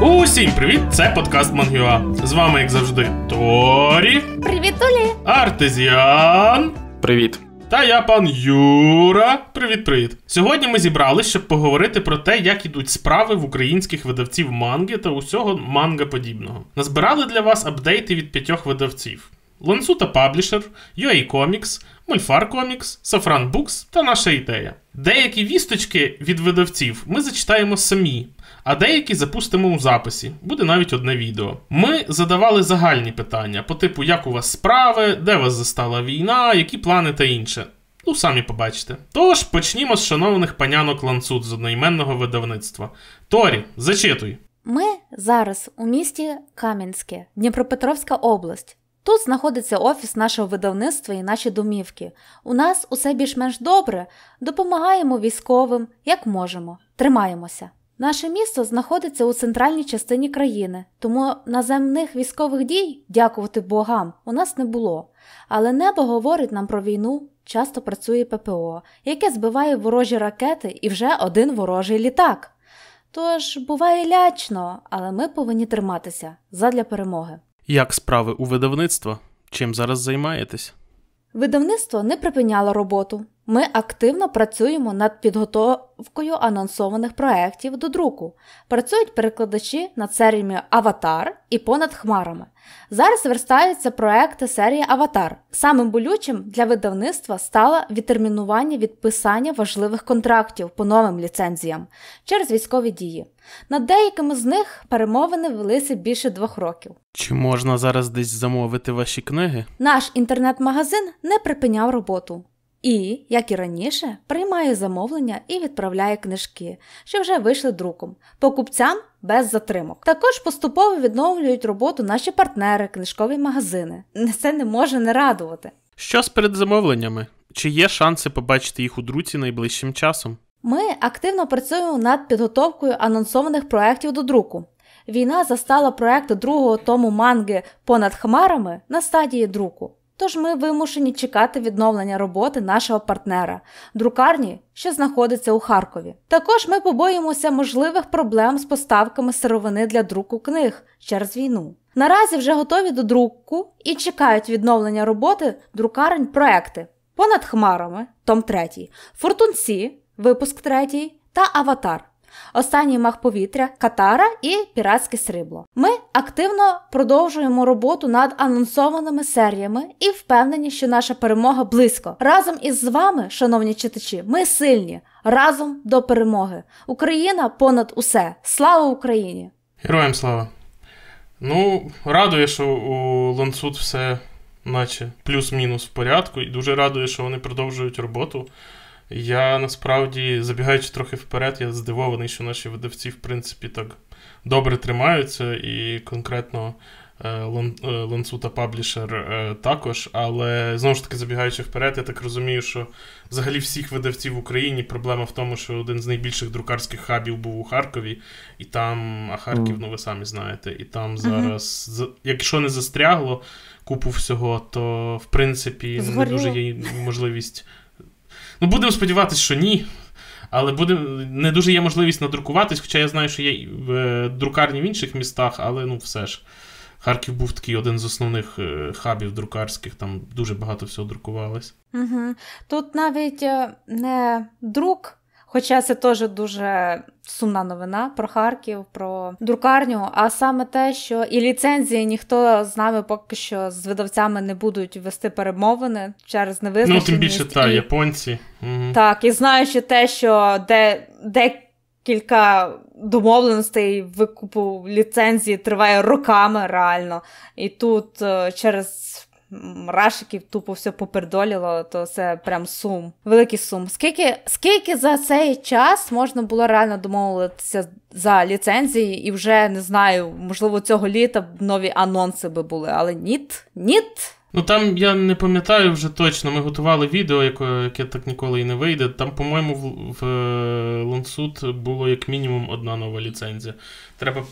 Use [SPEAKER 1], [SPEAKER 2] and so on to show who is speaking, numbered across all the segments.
[SPEAKER 1] Усім привіт! Це подкаст Мангюа. З вами, як завжди, Торі,
[SPEAKER 2] Привіт, Олі!
[SPEAKER 1] Артезіан
[SPEAKER 3] Привіт.
[SPEAKER 1] та я пан Юра. Привіт-привіт. Сьогодні ми зібрались, щоб поговорити про те, як ідуть справи в українських видавців манги та усього манга подібного. Назбирали для вас апдейти від п'ятьох видавців: Lantsuta Publisher, UA Comics, Мольфар Comics, Safran Books та наша ідея. Деякі вісточки від видавців ми зачитаємо самі, а деякі запустимо у записі. Буде навіть одне відео. Ми задавали загальні питання по типу, як у вас справи, де вас застала війна, які плани та інше. Ну, самі побачите. Тож почнімо з шанованих панянок Ланцут з одноіменного видавництва. Торі, зачитуй.
[SPEAKER 2] Ми зараз у місті Кам'янське, Дніпропетровська область. Тут знаходиться офіс нашого видавництва і наші домівки. У нас усе більш-менш добре, допомагаємо військовим, як можемо, тримаємося. Наше місто знаходиться у центральній частині країни, тому наземних військових дій, дякувати богам, у нас не було. Але небо говорить нам про війну, часто працює ППО, яке збиває ворожі ракети і вже один ворожий літак. Тож буває лячно, але ми повинні триматися задля перемоги.
[SPEAKER 1] Як справи у видавництва? Чим зараз займаєтесь?
[SPEAKER 2] Видавництво не припиняло роботу. Ми активно працюємо над підготовкою анонсованих проєктів до друку. Працюють перекладачі над серіями Аватар і понад хмарами. Зараз верстаються проекти серії Аватар. Самим болючим для видавництва стало відтермінування відписання важливих контрактів по новим ліцензіям через військові дії. Над деякими з них перемовини велися більше двох років.
[SPEAKER 1] Чи можна зараз десь замовити ваші книги?
[SPEAKER 2] Наш інтернет-магазин не припиняв роботу. І, як і раніше, приймає замовлення і відправляє книжки, що вже вийшли друком, покупцям без затримок. Також поступово відновлюють роботу наші партнери, книжкові магазини. Це не може не радувати.
[SPEAKER 1] Що з передзамовленнями? Чи є шанси побачити їх у друці найближчим часом?
[SPEAKER 2] Ми активно працюємо над підготовкою анонсованих проєктів до друку. Війна застала проєкт другого тому манги понад хмарами на стадії друку. Тож ми вимушені чекати відновлення роботи нашого партнера, друкарні, що знаходиться у Харкові. Також ми побоїмося можливих проблем з поставками сировини для друку книг через війну. Наразі вже готові до друку і чекають відновлення роботи друкарень проекти понад хмарами, том 3, Фортунці, випуск 3 та Аватар. Останній мах повітря, Катара і Піратське срібло. Ми активно продовжуємо роботу над анонсованими серіями і впевнені, що наша перемога близько. Разом із вами, шановні читачі, ми сильні. Разом до перемоги. Україна понад усе. Слава Україні!
[SPEAKER 1] Героям слава. Ну, радує, що у Лансут все, наче плюс-мінус в порядку, і дуже радує, що вони продовжують роботу. Я насправді, забігаючи трохи вперед, я здивований, що наші видавці, в принципі, так добре тримаються, і конкретно Лансута Паблішер також. Але знову ж таки, забігаючи вперед, я так розумію, що взагалі всіх видавців в Україні проблема в тому, що один з найбільших друкарських хабів був у Харкові, і там, а Харків, ну ви самі знаєте, і там зараз, uh-huh. якщо не застрягло купу всього, то в принципі
[SPEAKER 2] Згоріло.
[SPEAKER 1] не дуже є можливість. Ну, будемо сподіватися, що ні. Але буде не дуже є можливість надрукуватись, хоча я знаю, що є е, друкарні в інших містах, але ну все ж. Харків був такий один з основних е, хабів друкарських, там дуже багато всього друкувалось.
[SPEAKER 2] Угу. Тут навіть е, не друк, хоча це теж дуже сумна новина про Харків, про друкарню, а саме те, що і ліцензії ніхто з нами поки що з видавцями не будуть вести перемовини через невизначеність.
[SPEAKER 1] Ну, тим більше, та,
[SPEAKER 2] і...
[SPEAKER 1] японці. Угу.
[SPEAKER 2] Так, і знаючи те, що де, декілька домовленостей викупу ліцензії триває роками реально. І тут е, через мрашиків тупо все попердоліло, то це прям сум. Великий сум. Скільки скільки за цей час можна було реально домовитися за ліцензії, і вже не знаю, можливо, цього літа нові анонси би були, але ніт, ніт.
[SPEAKER 1] Ну там я не пам'ятаю вже точно. Ми готували відео, яке, яке так ніколи і не вийде. Там, по-моєму, в, в Лансут було як мінімум одна нова ліцензія. Треба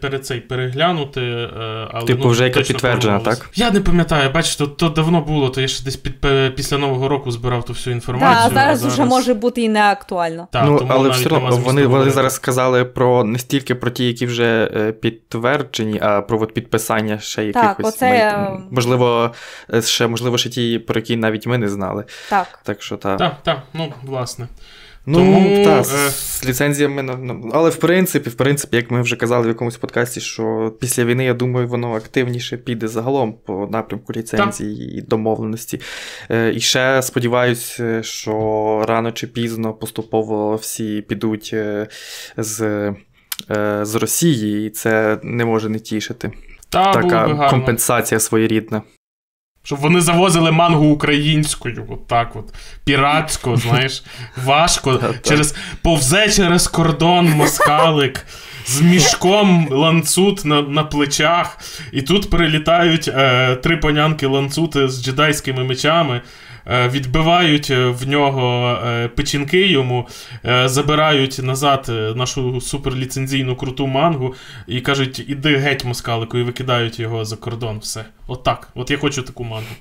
[SPEAKER 1] перед цей переглянути. Е, але,
[SPEAKER 3] Типу,
[SPEAKER 1] ну,
[SPEAKER 3] вже яка підтверджена, так?
[SPEAKER 1] Я не пам'ятаю, бачите, то, то давно було, то я ще десь під, після Нового року збирав ту всю інформацію.
[SPEAKER 2] Так, зараз вже може бути і не актуально.
[SPEAKER 1] Так,
[SPEAKER 3] ну,
[SPEAKER 1] тому
[SPEAKER 3] але все одно вони, вони зараз сказали про не стільки про ті, які вже е, підтверджені, а про от підписання ще якихось.
[SPEAKER 2] оце,
[SPEAKER 3] май-
[SPEAKER 2] е,
[SPEAKER 3] Можливо, е, ще можливо, ще ті, про які навіть ми не знали.
[SPEAKER 2] Так.
[SPEAKER 3] Так що так.
[SPEAKER 1] Так, так, ну, власне.
[SPEAKER 3] Ну,
[SPEAKER 1] Тому,
[SPEAKER 3] та,
[SPEAKER 1] е,
[SPEAKER 3] з, з ліцензіями, але в принципі, в принципі, як ми вже казали в якомусь подкасті, що після війни, я думаю, воно активніше піде загалом по напрямку ліцензії і домовленості. Е, і ще сподіваюся, що рано чи пізно поступово всі підуть е, з, е, з Росії, і це не може не тішити.
[SPEAKER 1] Та,
[SPEAKER 3] така компенсація своєрідна.
[SPEAKER 1] Щоб вони завозили мангу українською, от так от, піратсько, знаєш, важко. Через, повзе через кордон москалик з мішком ланцут на, на плечах, і тут прилітають е, три понянки ланцути з джедайськими мечами. Е, Відбивають е, в нього е, печінки йому, забирають назад нашу суперліцензійну круту мангу і кажуть: іди геть, москалику, і викидають його за кордон. Все. Отак. От я хочу таку мангу.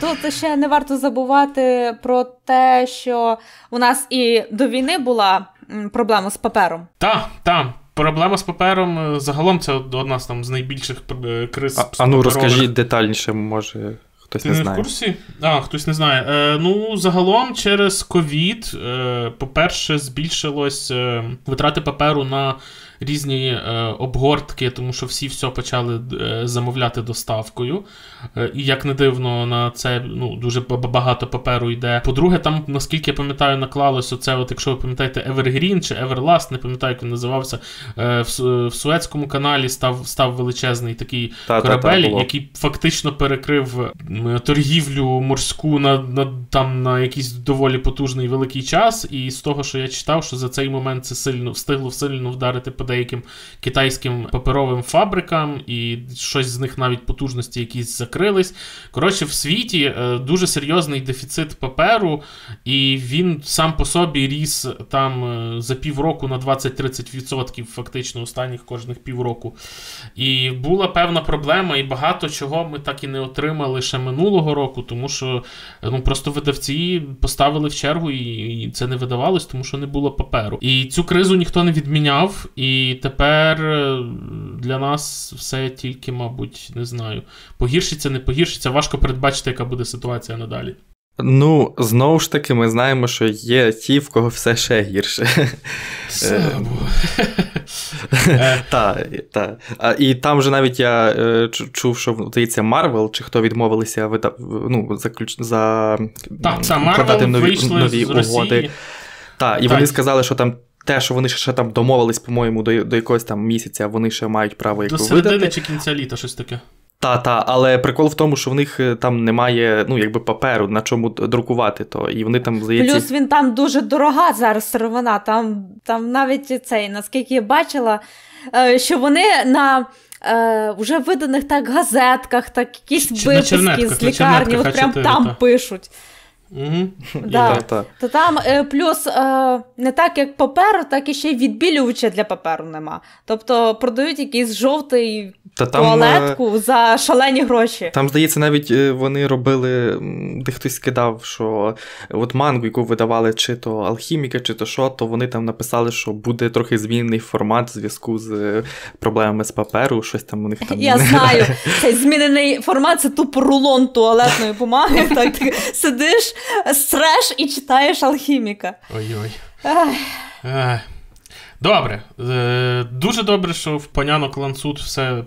[SPEAKER 2] Тут ще не варто забувати про те, що у нас і до війни була проблема з папером.
[SPEAKER 1] Так, так. Проблема з папером загалом це одна з там з найбільших криз.
[SPEAKER 3] А, а ну розкажіть детальніше, може хтось
[SPEAKER 1] Ти
[SPEAKER 3] не
[SPEAKER 1] не в курсі? А, хтось не знає. Е, ну, загалом через ковід, е, по-перше, збільшилось е, витрати паперу на різні е, обгортки, тому що всі все почали е, замовляти доставкою. Е, і як не дивно, на це ну, дуже багато паперу йде. По-друге, там, наскільки я пам'ятаю, наклалось оце, от, якщо ви пам'ятаєте, Evergreen чи Everlast, не пам'ятаю, як він називався. Е, в, в Суецькому каналі став, став величезний такий
[SPEAKER 3] Та-та-та,
[SPEAKER 1] корабель, який фактично перекрив торгівлю морську на, на, там, на якийсь доволі потужний великий час. І з того, що я читав, що за цей момент це сильно встигло сильно вдарити по деяким китайським паперовим фабрикам, і щось з них навіть потужності якісь закрились. Коротше, в світі е, дуже серйозний дефіцит паперу, і він сам по собі ріс там е, за півроку на 20-30% фактично останніх кожних півроку. І була певна проблема, і багато чого ми так і не отримали ще минулого року, тому що ну просто видавці поставили в чергу, і, це не видавалось, тому що не було паперу. І цю кризу ніхто не відміняв. І тепер е, для нас все тільки, мабуть, не знаю, погіршиться, не погіршиться. Важко передбачити, яка буде ситуація надалі.
[SPEAKER 3] Ну, знову ж таки, ми знаємо, що є ті, в кого все ще гірше.
[SPEAKER 1] Е,
[SPEAKER 3] Так, так. І там же навіть я е, чув, що здається, Марвел, чи хто відмовилися ну, за
[SPEAKER 1] Так, Марвел
[SPEAKER 3] нові,
[SPEAKER 1] вийшли з
[SPEAKER 3] угоди.
[SPEAKER 1] Росії.
[SPEAKER 3] Так, і вони сказали, що там те, що вони ще там домовились, по-моєму, до, до якогось там місяця, вони ще мають право
[SPEAKER 1] До
[SPEAKER 3] якби
[SPEAKER 1] середини
[SPEAKER 3] видати.
[SPEAKER 1] чи кінця літа, щось таке.
[SPEAKER 3] Та, та, але прикол в тому, що в них е, там немає, ну, якби паперу, на чому друкувати то. І вони там, здається,
[SPEAKER 2] Плюс він там дуже дорога зараз сировина. Там, там навіть цей, наскільки я бачила, е, що вони на. Е, вже виданих так газетках, так якісь виписки з лікарні, от прям там
[SPEAKER 1] та.
[SPEAKER 2] пишуть.
[SPEAKER 1] Угу.
[SPEAKER 2] Да.
[SPEAKER 3] та, та.
[SPEAKER 2] То там е, плюс е, не так як паперу, так і ще й відбілювача для паперу нема. Тобто продають якийсь жовтий
[SPEAKER 3] Та там, е,
[SPEAKER 2] туалетку за шалені гроші.
[SPEAKER 3] Там, здається, навіть вони робили, де хтось скидав, що от мангу, яку видавали чи то алхіміка, чи то що, то вони там написали, що буде трохи змінений формат в зв'язку з проблемами з паперу, щось там у них там.
[SPEAKER 2] Я знаю, цей змінений формат це тупо рулон туалетної бумаги. Так ти сидиш, стреш і читаєш алхіміка.
[SPEAKER 1] Ой-ой.
[SPEAKER 2] Ах,
[SPEAKER 1] Ех. Добре. Е, Дуже добре, що в панянок Ланцут все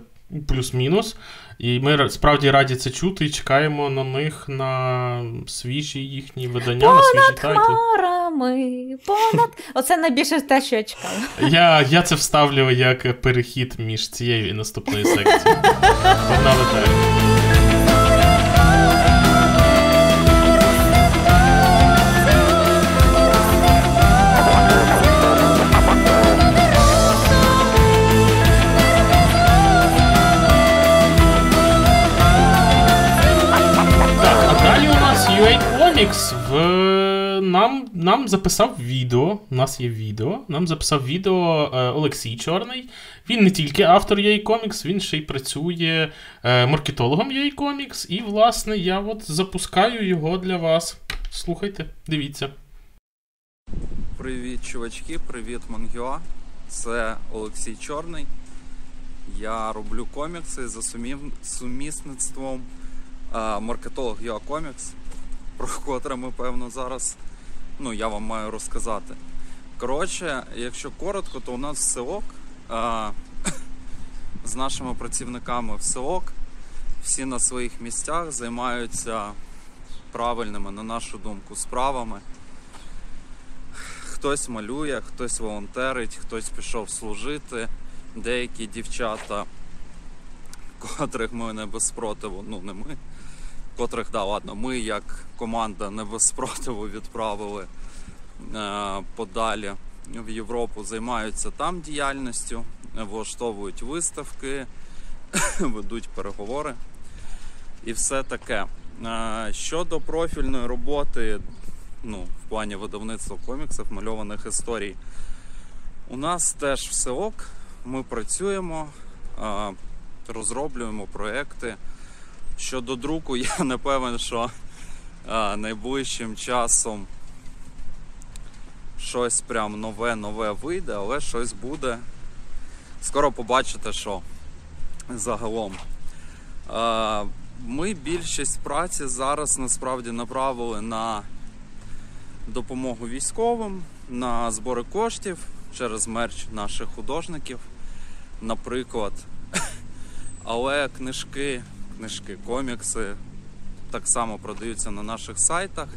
[SPEAKER 1] плюс-мінус. І ми справді раді це чути і чекаємо на них на свіжі їхні видання, на свіжі.
[SPEAKER 2] Хмарами, понад. Оце найбільше те, що я чекала.
[SPEAKER 1] Я, я це вставлю як перехід між цією і наступною секцією. Погнали далі. UA Comics в нам нам записав відео. У нас є відео. Нам записав відео е, Олексій Чорний. Він не тільки автор її комікс, він ще й працює е, маркетологом її комікс. І, власне, я от запускаю його для вас. Слухайте, дивіться.
[SPEAKER 4] Привіт, чувачки, привіт, Мангюа. Це Олексій Чорний. Я роблю комікси за сумісництвом маркетолог Юа Комікс, про котре ми, певно, зараз ну, я вам маю розказати. Коротше, якщо коротко, то у нас все ок. А, з нашими працівниками все ок. Всі на своїх місцях займаються правильними, на нашу думку, справами. Хтось малює, хтось волонтерить, хтось пішов служити. Деякі дівчата, котрих ми не без спротиву, ну не ми, котрих, да, ладно, ми як команда не без спротиву відправили е, подалі в Європу, займаються там діяльністю, влаштовують виставки, ведуть переговори і все таке. Е, щодо профільної роботи, ну, в плані видавництва коміксів, мальованих історій, у нас теж все ок. Ми працюємо, е, розроблюємо проекти. Щодо друку, я не певен, що а, найближчим часом щось прям нове-нове вийде, але щось буде. Скоро побачите, що загалом. А, ми більшість праці зараз насправді направили на допомогу військовим, на збори коштів через мерч наших художників, наприклад. Але книжки книжки, комікси так само продаються на наших сайтах.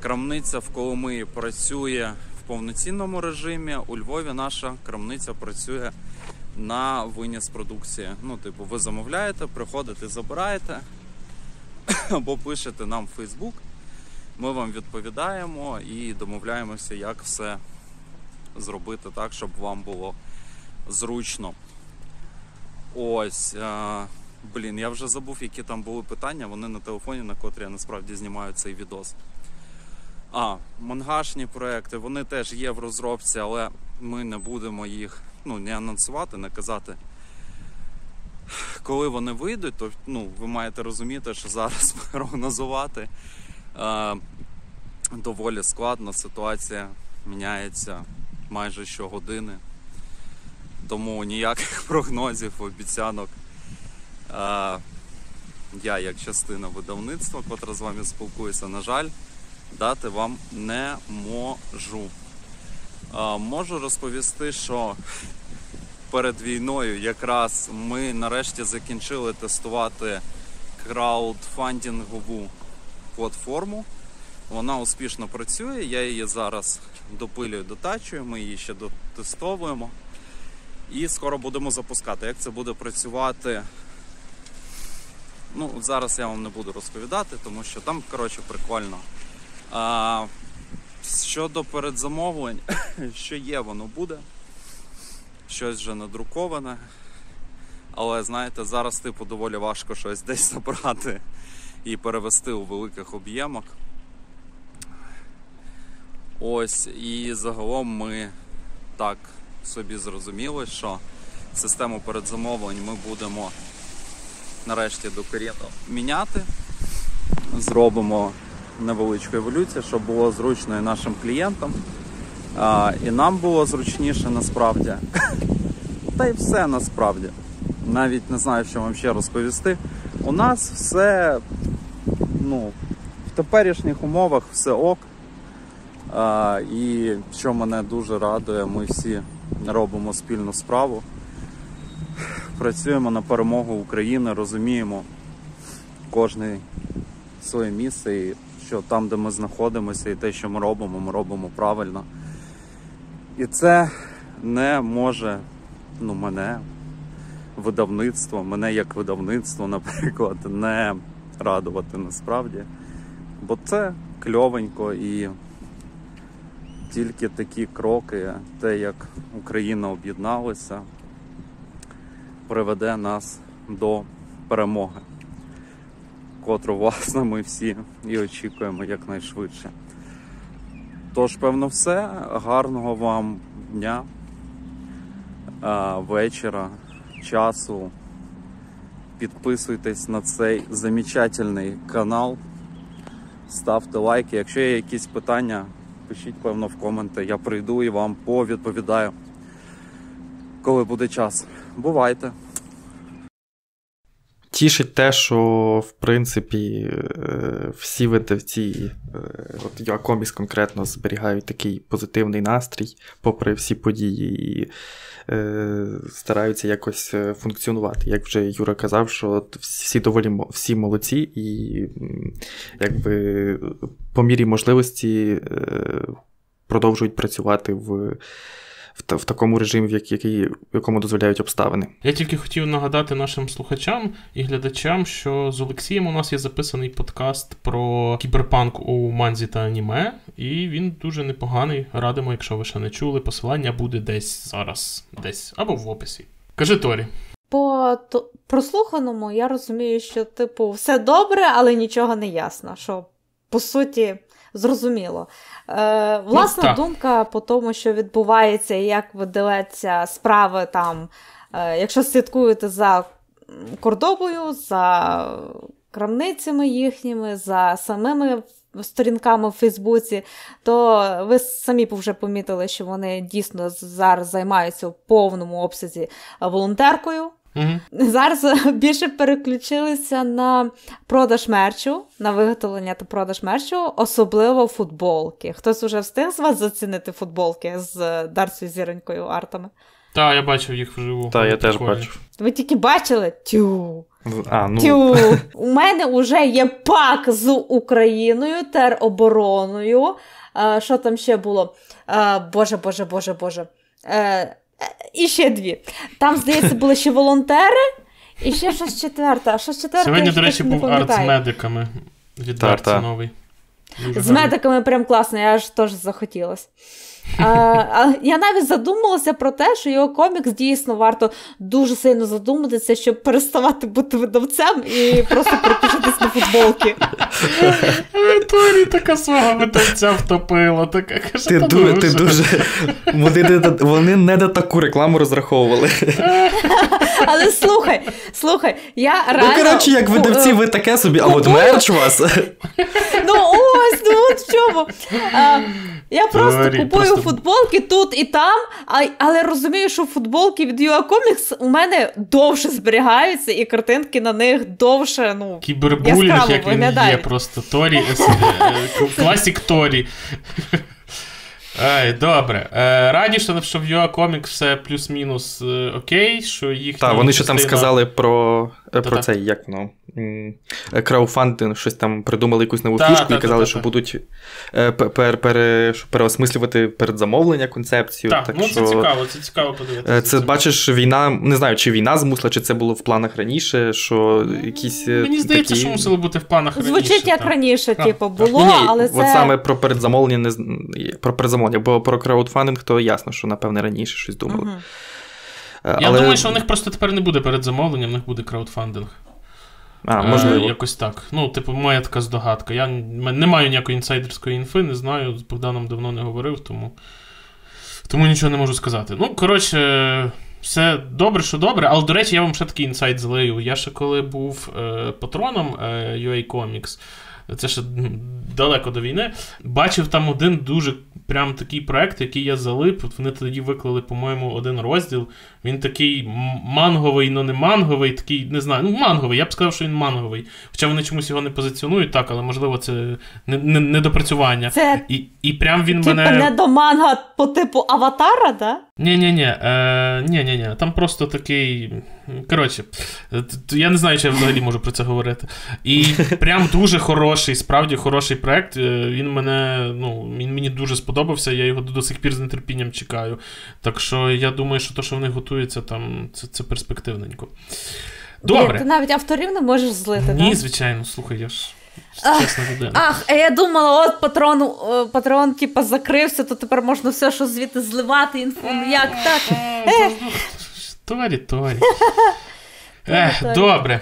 [SPEAKER 4] Крамниця в Коломиї працює в повноцінному режимі. У Львові наша крамниця працює на виніс продукції. Ну, типу, ви замовляєте, приходите, забираєте або пишете нам в Фейсбук. Ми вам відповідаємо і домовляємося, як все зробити так, щоб вам було зручно. Ось. Блін, я вже забув, які там були питання. Вони на телефоні, на котрі я насправді знімаю цей відос. А, мангашні проекти, вони теж є в розробці, але ми не будемо їх ну, не анонсувати, не казати. Коли вони вийдуть, то ну, ви маєте розуміти, що зараз прогнозувати е, доволі складно. Ситуація міняється майже щогодини. Тому ніяких прогнозів, обіцянок я, як частина видавництва, котра з вами спілкується, на жаль, дати вам не можу. Можу розповісти, що перед війною якраз ми нарешті закінчили тестувати краудфандингову платформу. Вона успішно працює, я її зараз допилюю, дотачую, ми її ще дотестовуємо. І скоро будемо запускати. Як це буде працювати Ну, Зараз я вам не буду розповідати, тому що там коротше, прикольно. А, Щодо передзамовлень, що є, воно буде. Щось вже надруковане. Але знаєте, зараз типу доволі важко щось десь забрати і перевести у великих об'ємах. Ось, і загалом ми так собі зрозуміли, що систему передзамовлень ми будемо нарешті докорінно міняти. Зробимо невеличку еволюцію, щоб було зручно і нашим клієнтам. А, І нам було зручніше насправді. Та й все насправді. Навіть не знаю, що вам ще розповісти. У нас все ну, в теперішніх умовах все ок. А, І що мене дуже радує, ми всі робимо спільну справу працюємо на перемогу України, розуміємо кожне своє місце, і що там, де ми знаходимося, і те, що ми робимо, ми робимо правильно. І це не може ну, мене, видавництво, мене як видавництво, наприклад, не радувати насправді. Бо це кльовенько і тільки такі кроки, те, як Україна об'єдналася приведе нас до перемоги, котру, власне, ми всі і очікуємо якнайшвидше. Тож, певно, все. Гарного вам дня, вечора, часу. Підписуйтесь на цей замечательний канал, ставте лайки. Якщо є якісь питання, пишіть, певно, в коменти. Я прийду і вам повідповідаю, коли буде час. Бувайте!
[SPEAKER 3] Тішить те, що в принципі е, всі видавці, е, от Юакоміс конкретно зберігають такий позитивний настрій, попри всі події, і е, стараються якось функціонувати. Як вже Юра казав, що всі доволі всі молодці, і якби по мірі можливості продовжують працювати в в, в такому режимі, в, який, в якому дозволяють обставини.
[SPEAKER 1] Я тільки хотів нагадати нашим слухачам і глядачам, що з Олексієм у нас є записаний подкаст про кіберпанк у манзі та аніме, і він дуже непоганий. Радимо, якщо ви ще не чули, посилання буде десь зараз, десь або в описі. Кажи Торі.
[SPEAKER 2] По прослуханому я розумію, що, типу, все добре, але нічого не ясно. Що, по суті, зрозуміло. Е, Власна ну, думка по тому, що відбувається, і як видається справи там, е, якщо слідкуєте за кордобою, за крамницями їхніми, за самими сторінками в Фейсбуці, то ви самі вже помітили, що вони дійсно зараз займаються в повному обсязі волонтеркою.
[SPEAKER 1] Угу.
[SPEAKER 2] Зараз більше переключилися на продаж мерчу, на виготовлення та продаж мерчу, особливо футболки. Хтось вже встиг з вас зацінити футболки з Дарсою зіронькою артами?
[SPEAKER 1] Так, я бачив їх вживу.
[SPEAKER 3] Так, я теж бачив.
[SPEAKER 2] Ви тільки бачили? Тю.
[SPEAKER 3] А, ну.
[SPEAKER 2] Тю. У мене вже є пак з Україною, теробороною. А, Що там ще було? А, Боже, Боже, Боже, Боже. Е, і ще дві. Там, здається, були ще волонтери, і ще щось четверте. А щось четверте.
[SPEAKER 1] Сьогодні, до речі, був арт з медиками від Дарці новий.
[SPEAKER 2] З медиками прям класно, я аж теж захотілося. А, а Я навіть задумалася про те, що його комікс дійсно варто дуже сильно задуматися, щоб переставати бути видавцем і просто припишитись на футболки.
[SPEAKER 1] Торі така свого видавця втопила. Така, каже,
[SPEAKER 3] ти, ти дуже... Вони не, вони не на таку рекламу розраховували.
[SPEAKER 2] Але слухай, слухай, я ну, реально...
[SPEAKER 3] Ну, коротше, як видавці, е, ви таке собі, а от мерч у вас.
[SPEAKER 2] Ну ось, ну от в чому. А, Я просто Говори, купую просто... футболки тут і там, а, але розумію, що футболки від UA Comics у мене довше зберігаються, і картинки на них довше. ну,
[SPEAKER 1] Кібербулінг, як він є, просто Торі, е, е, класік Торі. Добре. Е, раді, що в UA Comics все плюс-мінус окей, що їх.
[SPEAKER 3] Так, вони ще там сказали про про цей, як воно крауфандинг, щось там придумали якусь нову та, фішку та, і казали, та, що будуть е, пер, пер, переосмислювати передзамовлення концепцію.
[SPEAKER 1] Так, так ну що... це цікаво, це цікаво подивитися.
[SPEAKER 3] Е, це бачиш, війна, не знаю, чи війна змусила, чи це було в планах раніше, що якісь. Е,
[SPEAKER 1] Мені здається, такі... що мусило бути в планах раніше.
[SPEAKER 2] Звучить як
[SPEAKER 1] так.
[SPEAKER 2] раніше, типу, було, ні, ні, але
[SPEAKER 3] це. От саме про передзамовлення не про передзамовлення, бо про краудфандинг, то ясно, що напевне раніше щось думали. Угу.
[SPEAKER 1] Я думаю, що у них просто тепер не буде передзамовлення, в них буде краудфандинг.
[SPEAKER 3] А, е, можливо.
[SPEAKER 1] Е, якось так. Ну, типу, моя така здогадка. Я не маю ніякої інсайдерської інфи, не знаю. З Богданом давно не говорив, тому тому нічого не можу сказати. Ну, коротше, все добре, що добре, але, до речі, я вам ще такий інсайт злию. Я ще коли був е, патроном е, UA Comics, це ще далеко до війни, бачив там один дуже прям такий проект, який я залип. Вони тоді виклали, по-моєму, один розділ. Він такий манговий, но не манговий, такий, не знаю, ну манговий. Я б сказав, що він манговий. Хоча вони чомусь його не позиціонують так, але можливо це недопрацювання.
[SPEAKER 2] Це
[SPEAKER 1] і і прям він
[SPEAKER 2] типу
[SPEAKER 1] мене.
[SPEAKER 2] не до манга по типу аватара, да?
[SPEAKER 1] Ні-ні-ні. Е, ні-ні-ні. Там просто такий. Коротше, я не знаю, чи я взагалі можу про це говорити. І прям дуже хороший, справді хороший проект. Е, він мене, ну, він мені дуже сподобався, я його до сих пір з нетерпінням чекаю. Так що я думаю, що те, що вони готуються, там, це це перспективненько. Добре.
[SPEAKER 2] Ти навіть авторів не можеш злити,
[SPEAKER 1] Ні,
[SPEAKER 2] так?
[SPEAKER 1] звичайно, слухай, я ж.
[SPEAKER 2] Чесна людина. Ах, а я думала, от патрон, патрон типа, закрився, то тепер можна все, що звідти зливати, інфу. Ну як так?
[SPEAKER 1] Торі, торі. Ех, Добре.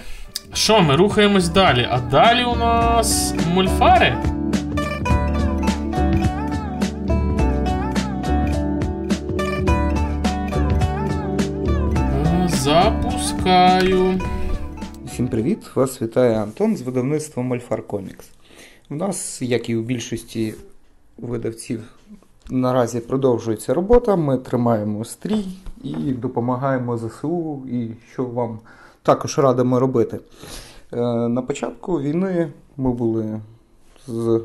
[SPEAKER 1] Що, ми рухаємось далі? А далі у нас мульфари. Запускаю.
[SPEAKER 5] Всім привіт! Вас вітає Антон з видавництва Мольфар Комікс. У нас, як і у більшості видавців, наразі продовжується робота. Ми тримаємо стрій і допомагаємо ЗСУ, і що вам також радимо робити. Е, на початку війни ми були з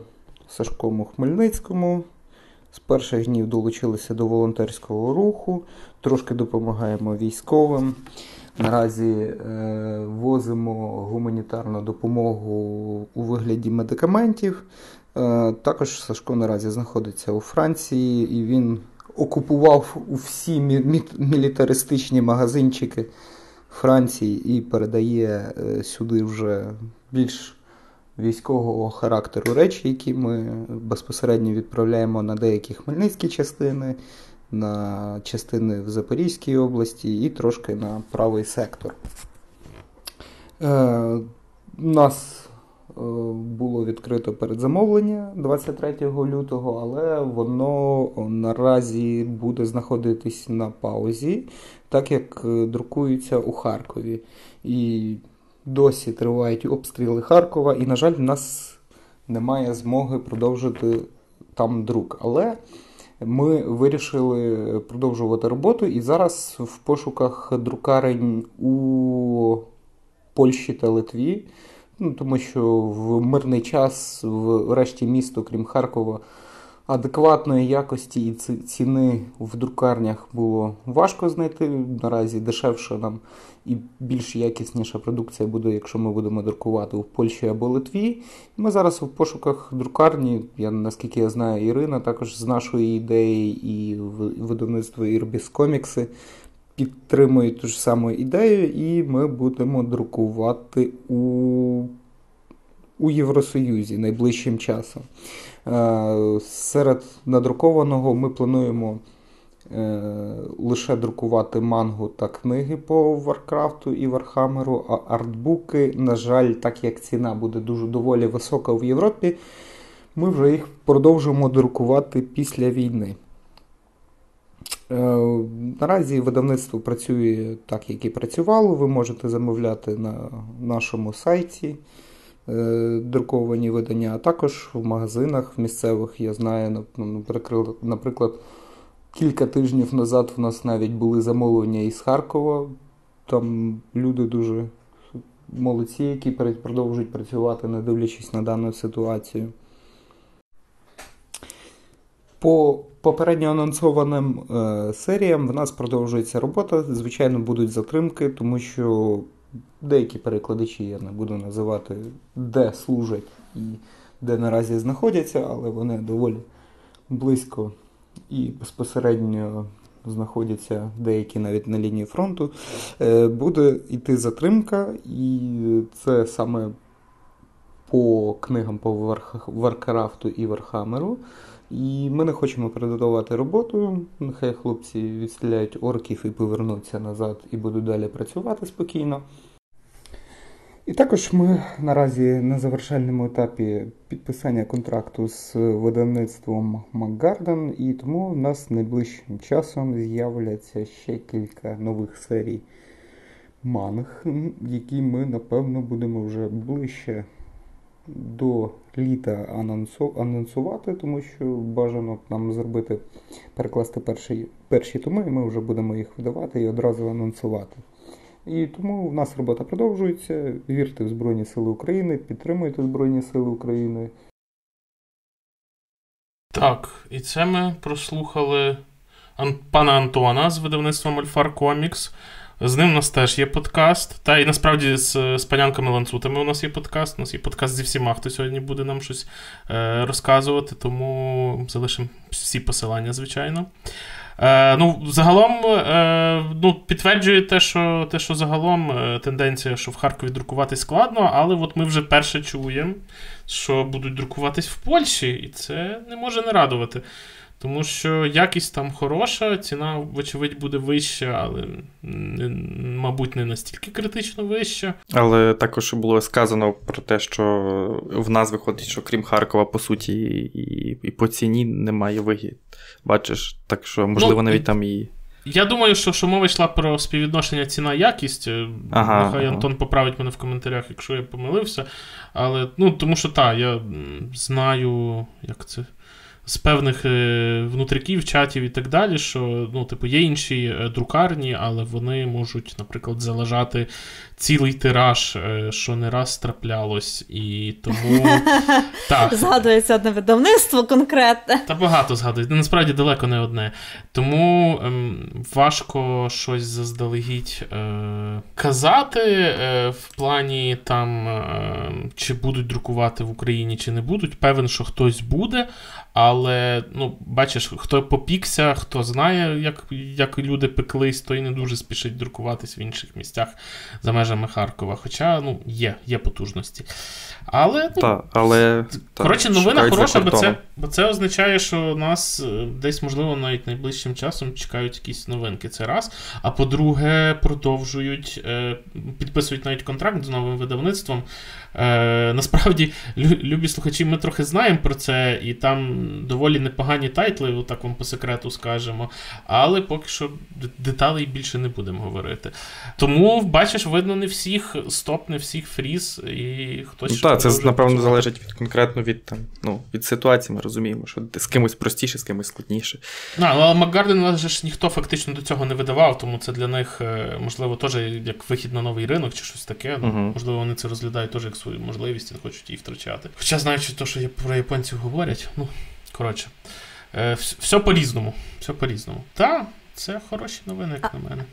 [SPEAKER 5] Сашком у Хмельницькому. З перших днів долучилися до волонтерського руху, трошки допомагаємо військовим. Наразі е, возимо гуманітарну допомогу у вигляді медикаментів. Е, також Сашко наразі знаходиться у Франції і він окупував мі- мілітаристичні магазинчики Франції і передає е, сюди вже більш військового характеру речі, які ми безпосередньо відправляємо на деякі хмельницькі частини, на частини в Запорізькій області і трошки на правий сектор. Е, У нас е, було відкрито передзамовлення 23 лютого, але воно наразі буде знаходитись на паузі, так як е, друкується у Харкові. І досі тривають обстріли Харкова, і, на жаль, в нас немає змоги продовжити там друк. Але ми вирішили продовжувати роботу і зараз в пошуках друкарень у Польщі та Литві. Ну, тому що в мирний час в решті міст, окрім Харкова, адекватної якості і ціни в друкарнях було важко знайти. Наразі дешевше нам і більш якісніша продукція буде, якщо ми будемо друкувати в Польщі або Литві. Ми зараз в пошуках друкарні. Я наскільки я знаю, Ірина також з нашої ідеї і видавництво Ірбіс Комікси підтримують ту ж саму ідею, і ми будемо друкувати у, у Євросоюзі найближчим часом. Е, серед надрукованого ми плануємо е, лише друкувати мангу та книги по Варкрафту і Вархамеру, а артбуки, на жаль, так як ціна буде дуже доволі висока в Європі, ми вже їх продовжуємо друкувати після війни. Е, наразі видавництво працює так, як і працювало. Ви можете замовляти на нашому сайті. Е, друковані видання, а також в магазинах місцевих. Я знаю, ну, наприклад, кілька тижнів назад в нас навіть були замовлення із Харкова. Там люди дуже молодці, які продовжують працювати, не дивлячись на дану ситуацію. По попередньо анонсованим е, серіям в нас продовжується робота. Звичайно, будуть затримки, тому що деякі перекладачі, я не буду називати, де служать і де наразі знаходяться, але вони доволі близько і безпосередньо знаходяться деякі навіть на лінії фронту. Е, буде йти затримка, і це саме по книгам по Варкрафту і Вархамеру. І ми не хочемо передавати роботу. Нехай хлопці відстріляють орків і повернуться назад, і будуть далі працювати спокійно. І також ми наразі на завершальному етапі підписання контракту з видавництвом Mag Garden, і тому в нас найближчим часом з'являться ще кілька нових серій манг, які ми, напевно, будемо вже ближче до літа анонсувати, тому що бажано нам зробити, перекласти перші, перші томи, і ми вже будемо їх видавати і одразу анонсувати. І тому в нас робота продовжується. Вірте в Збройні Сили України, підтримуйте Збройні Сили України.
[SPEAKER 1] Так, і це ми прослухали пана Антона з видавництва Мольфар Комікс. З ним у нас теж є подкаст. Та і насправді з, з панянками ланцутами у нас є подкаст. У нас є подкаст зі всіма, хто сьогодні буде нам щось е, розказувати, тому залишимо всі посилання, звичайно. Е, ну, Загалом е, ну, підтверджує те, що те, що загалом е, тенденція, що в Харкові друкувати складно, але от ми вже перше чуємо, що будуть друкуватись в Польщі, і це не може не радувати. Тому що якість там хороша, ціна, вочевидь, буде вища, але, мабуть, не настільки критично вища.
[SPEAKER 3] Але також було сказано про те, що в нас виходить, що крім Харкова, по суті, і і по ціні немає вигід. Бачиш, так що, можливо, ну, навіть там і.
[SPEAKER 1] Я думаю, що що мова йшла про співвідношення ціна-якість. Е, ага, Нехай ага. Антон поправить мене в коментарях, якщо я помилився. Але ну, тому що так, я знаю, як це з певних е, внутріків, чатів і так далі, що ну, типу, є інші е, друкарні, але вони можуть, наприклад, залежати цілий тираж, е, що не раз траплялось. І тому.
[SPEAKER 2] так. Згадується одне видавництво конкретне.
[SPEAKER 1] Та багато згадується. Насправді далеко не одне. Тому ем, важко щось заздалегідь е, казати е, в плані там, е, чи будуть друкувати в Україні, чи не будуть. Певен, що хтось буде. Але ну, бачиш, хто попікся, хто знає, як як люди пеклись, той не дуже спішить друкуватись в інших місцях за межами Харкова. Хоча ну, є є потужності. Але ну,
[SPEAKER 3] та, але
[SPEAKER 1] коротше, новина хороша, бо це бо це означає, що нас е, десь, можливо, навіть найближчим часом чекають якісь новинки. Це раз. А по-друге, продовжують е, підписують навіть контракт з новим видавництвом. Е, Насправді, любі слухачі, ми трохи знаємо про це, і там доволі непогані тайтли, отак вам по секрету скажемо. Але поки що деталей більше не будемо говорити. Тому, бачиш, видно, не всіх стоп, не всіх фріз, і хтось.
[SPEAKER 3] Ну, Так, це напевно працювати. залежить від конкретно від там, ну, від ситуації. Ми розуміємо, що з кимось простіше, з кимось складніше.
[SPEAKER 1] А, але Макгарден ж ніхто фактично до цього не видавав, тому це для них, е, можливо, теж як вихід на новий ринок чи щось таке. Ну, uh Можливо, вони це розглядають теж як свою можливість і не хочуть її втрачати. Хоча, знаючи те, що про японців говорять, ну, коротше, е, все по-різному. Все по-різному. Та, це хороші новини, як на мене.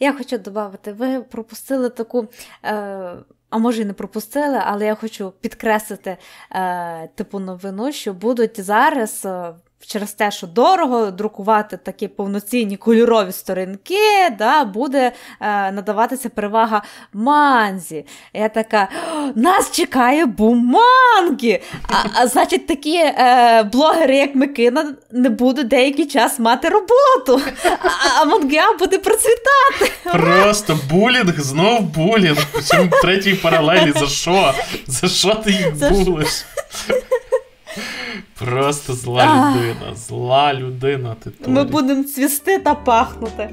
[SPEAKER 2] Я хочу додати, ви пропустили таку. Е... А може і не пропустили, але я хочу підкреслити е, типу новину, що будуть зараз е, через те, що дорого друкувати такі повноцінні кольорові сторінки, да, буде е, надаватися перевага манзі. Я така, нас чекає буманки! А, а значить, такі е, блогери, як Микина, не будуть деякий час мати роботу, а, а Мангеа буде процвітати.
[SPEAKER 1] Просто булінг, знов булінг. Причому третій паралелі. За що? За що ти їх булиш? Просто зла людина, зла людина. ти.
[SPEAKER 2] Ми будемо цвісти та пахнути.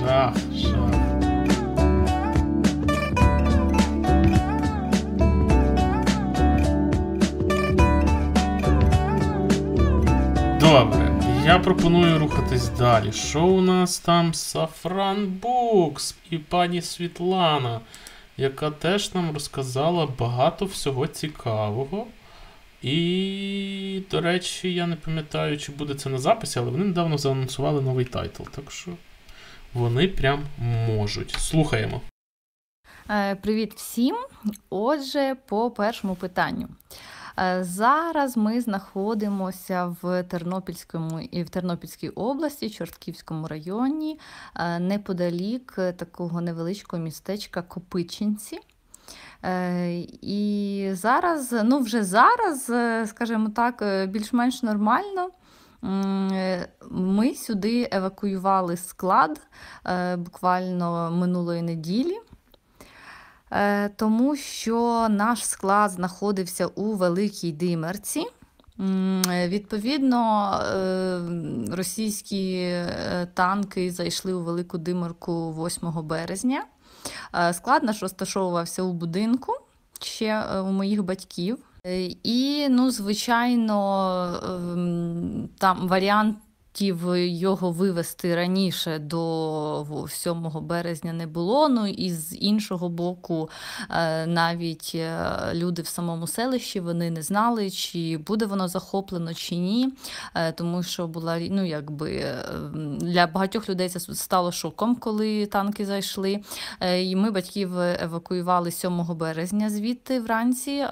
[SPEAKER 1] Жах, жах. Добре, я пропоную рухатись далі. Що у нас там Сафран Букс і пані Світлана, яка теж нам розказала багато всього цікавого. І, до речі, я не пам'ятаю, чи буде це на записі, але вони недавно заанонсували новий тайтл. Так що вони прям можуть. Слухаємо.
[SPEAKER 6] Е, привіт всім. Отже, по першому питанню. Е, зараз ми знаходимося в Тернопільському і в Тернопільській області, Чортківському районі, е, неподалік такого невеличкого містечка Копичинці. Е, і зараз, ну вже зараз, е, скажімо так, е, більш-менш нормально. Ми сюди евакуювали склад буквально минулої неділі, тому що наш склад знаходився у Великій Димерці. Відповідно, російські танки зайшли у Велику Димерку 8 березня. Е, склад наш розташовувався у будинку ще е, у моїх батьків. Е, і, ну, звичайно, ем, там варіант його вивести раніше до 7 березня не було. Ну і з іншого боку, е, навіть е, люди в самому селищі вони не знали, чи буде воно захоплено чи ні. Е, тому що була ну, якби для багатьох людей це стало шоком, коли танки зайшли. І ми батьків евакуювали 7 березня звідти вранці.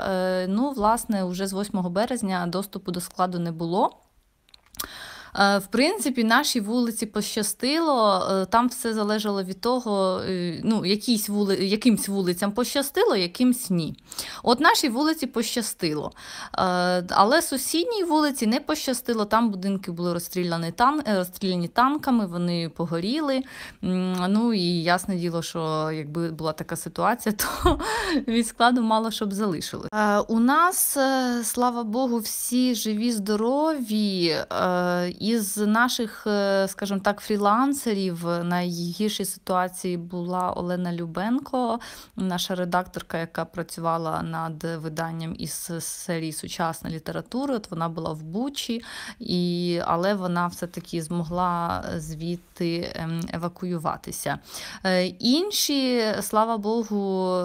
[SPEAKER 6] Ну, власне, вже з 8 березня доступу до складу не було. Е, в принципі, нашій вулиці пощастило, е, там все залежало від того, е, ну, якісь вули... якимсь вулицям пощастило, якимсь ні. От нашій вулиці пощастило. Але сусідній вулиці не пощастило, там будинки були розстріляні тан... розстріляні танками, вони погоріли. Ну і ясне діло, що якби була така ситуація, то від складу мало щоб залишили. У нас, слава Богу, всі живі, здорові. Із наших, скажімо так, фрілансерів найгіршій ситуації була Олена Любенко, наша редакторка, яка працювала над виданням із серії Сучасна література. От Вона була в Бучі, і, але вона все-таки змогла звідти ем, евакуюватися. Інші, слава Богу,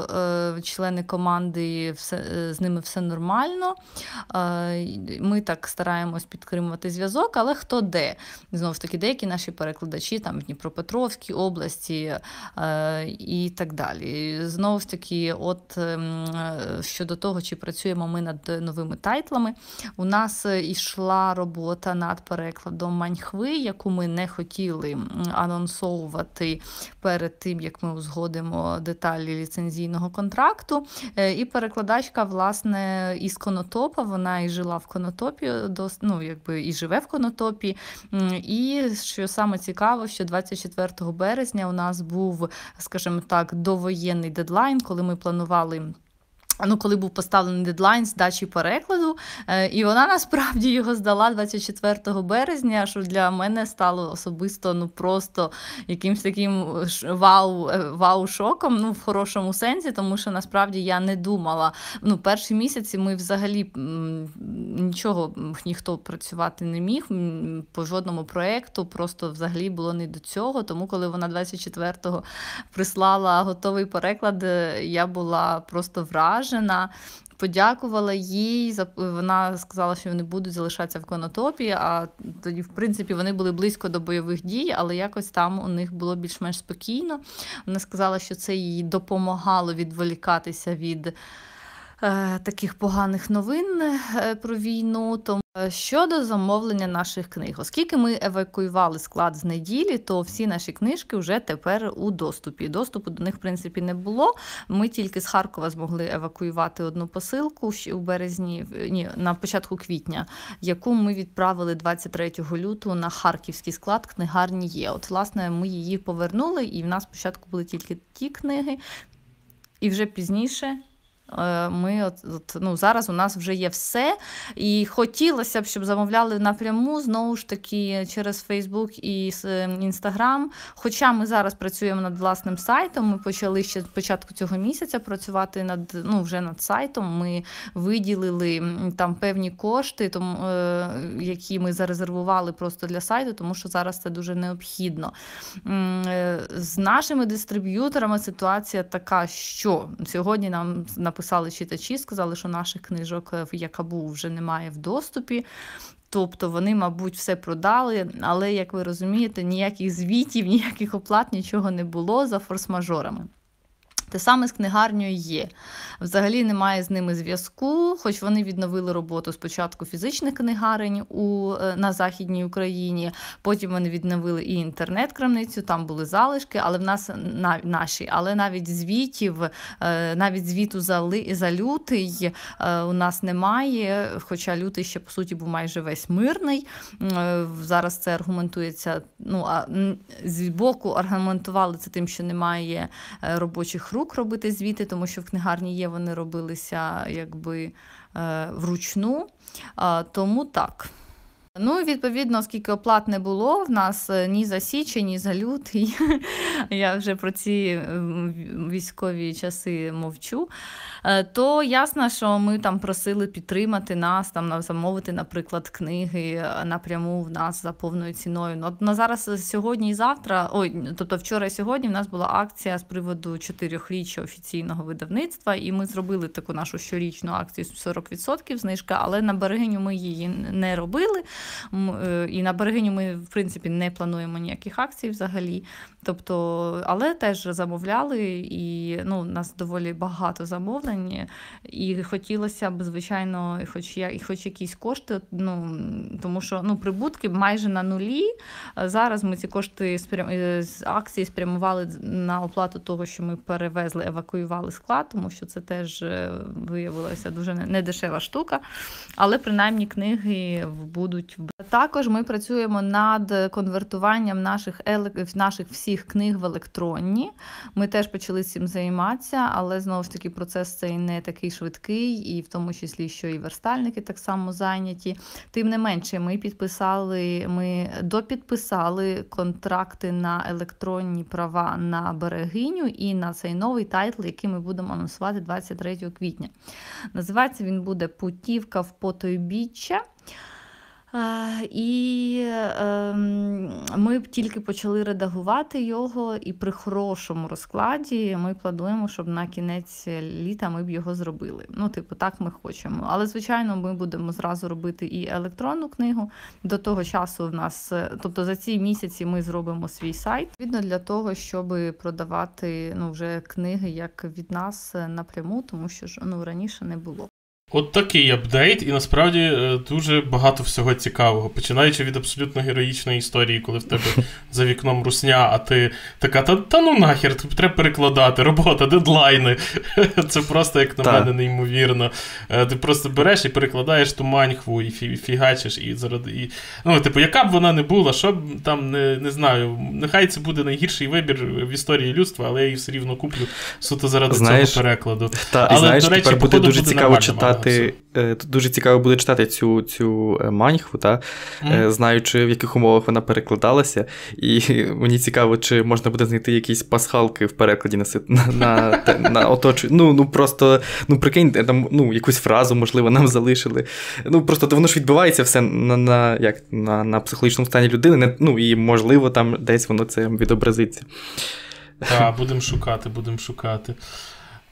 [SPEAKER 6] члени команди, все, з ними все нормально. Ми так стараємось підтримувати зв'язок, але хто де? Знову ж таки, деякі наші перекладачі там в Дніпропетровській області е, і так далі. Знову ж таки, от ем, щодо того, чи працюємо ми над новими тайтлами, у нас йшла робота над перекладом маньхви, яку ми не хотіли анонсовувати перед тим, як ми узгодимо деталі ліцензійного контракту. Е, і перекладачка, власне, із Конотопа, вона і жила в Конотопі, ну, якби і живе в Конотопі. І що саме цікаво, що 24 березня у нас був, скажімо так, довоєнний дедлайн, коли ми планували. Ну, коли був поставлений дедлайн здачі перекладу, е, і вона насправді його здала 24 березня, що для мене стало особисто ну просто якимсь таким вау е, вау-шоком, ну в хорошому сенсі, тому що насправді я не думала. Ну, перші місяці ми взагалі нічого ніхто працювати не міг по жодному проєкту, просто взагалі було не до цього. Тому коли вона 24-го прислала готовий переклад, е, я була просто вражена вражена. Подякувала їй. Вона сказала, що вони будуть залишатися в конотопі. А тоді, в принципі, вони були близько до бойових дій, але якось там у них було більш-менш спокійно. Вона сказала, що це їй допомагало відволікатися від таких поганих новин е, про війну. Тому Щодо замовлення наших книг, оскільки ми евакуювали склад з неділі, то всі наші книжки вже тепер у доступі. Доступу до них, в принципі, не було. Ми тільки з Харкова змогли евакуювати одну посилку у березні, ні, на початку квітня, яку ми відправили 23 лютого на харківський склад книгарні є. От, власне, ми її повернули, і в нас спочатку були тільки ті книги, і вже пізніше. Е, ми от, от, ну, Зараз у нас вже є все. І хотілося б, щоб замовляли напряму, знову ж таки, через Фейсбук і Інстаграм. Хоча ми зараз працюємо над власним сайтом, ми почали ще з початку цього місяця працювати над ну, вже над сайтом. Ми виділили там певні кошти, тому, е, які ми зарезервували просто для сайту, тому що зараз це дуже необхідно. Е, з нашими дистриб'юторами ситуація така, що сьогодні нам на написали читачі, сказали, що наших книжок в Якабу вже немає в доступі. Тобто вони, мабуть, все продали, але, як ви розумієте, ніяких звітів, ніяких оплат, нічого не було за форс-мажорами. Те саме з книгарнею є. Взагалі немає з ними зв'язку, хоч вони відновили роботу спочатку фізичних книгарень у, е, на Західній Україні, потім вони відновили і інтернет-крамницю, там були залишки, але в нас на, наші, але навіть звітів, е, навіть звіту за, за лютий е, у нас немає. Хоча лютий ще, по суті, був майже весь мирний. Зараз це аргументується. ну, а З боку аргументували це тим, що немає робочих рук робити звіти, тому що в книгарні є, вони робилися якби е, вручну. Тому так. Ну, відповідно, оскільки оплат не було в нас е, ні за січень, ні за лютий. Я вже про ці військові часи мовчу. Е, то ясно, що ми там просили підтримати нас, там замовити, наприклад, книги е, напряму в нас за повною ціною. Ну, на зараз сьогодні і завтра, ой, тобто вчора і сьогодні в нас була акція з приводу чотирьохріччя офіційного видавництва, і ми зробили таку нашу щорічну акцію 40% знижка, але на берегиню ми її не робили. Е, і на берегиню ми, в принципі, не плануємо ніяких акцій взагалі. Тобто, але теж замовляли, і ну, у нас доволі багато замовлень, і хотілося б, звичайно, хоч я, і хоч якісь кошти, ну тому що ну, прибутки майже на нулі. Зараз ми ці кошти е, з акції спрямували на оплату того, що ми перевезли, евакуювали склад, тому що це теж е, виявилося дуже недешева штука. Але принаймні книги будуть Також ми працюємо над конвертуванням наших наших всіх книг в електронні. Ми теж почали цим займатися, але знову ж таки процес цей не такий швидкий, і в тому числі, що і верстальники так само зайняті. Тим не менше, ми підписали, ми допідписали контракти на електронні права на берегиню і на цей новий тайтл, який ми будемо анонсувати 23 квітня. Називається він буде Путівка в потойбіччя. І ем, ми тільки почали редагувати його, і при хорошому розкладі ми плануємо, щоб на кінець літа ми б його зробили. Ну, типу, так ми хочемо. Але, звичайно, ми будемо зразу робити і електронну книгу. До того часу в нас, тобто за ці місяці ми зробимо свій сайт. Відно для того, щоб продавати ну, вже книги як від нас напряму, тому що ну раніше не було.
[SPEAKER 1] От такий апдейт, і насправді е, дуже багато всього цікавого. Починаючи від абсолютно героїчної історії, коли в тебе за вікном русня, а ти така, та та ну нахер, треба перекладати, робота, дедлайни. Це просто, як на так. мене, неймовірно. Е, ти просто береш і перекладаєш ту маньхву і фігачиш, і заради. І... Ну, типу, яка б вона не була, що б там не не знаю. Нехай це буде найгірший вибір в історії людства, але я її все рівно куплю суто заради знаєш, цього перекладу.
[SPEAKER 3] Та, але, знаєш, до речі, тепер буде дуже буде цікаво читати читати. Е, тут дуже цікаво буде читати цю цю е, маньху, та, mm. знаючи, в яких умовах вона перекладалася. І мені цікаво, чи можна буде знайти якісь пасхалки в перекладі на на, на, на оточу. Ну, ну просто, ну прикинь, там ну, якусь фразу, можливо, нам залишили. Ну, просто воно ж відбувається все на на, як, на, на психологічному стані людини. Ну, і, можливо, там десь воно це відобразиться.
[SPEAKER 1] Так, будемо шукати, будемо шукати.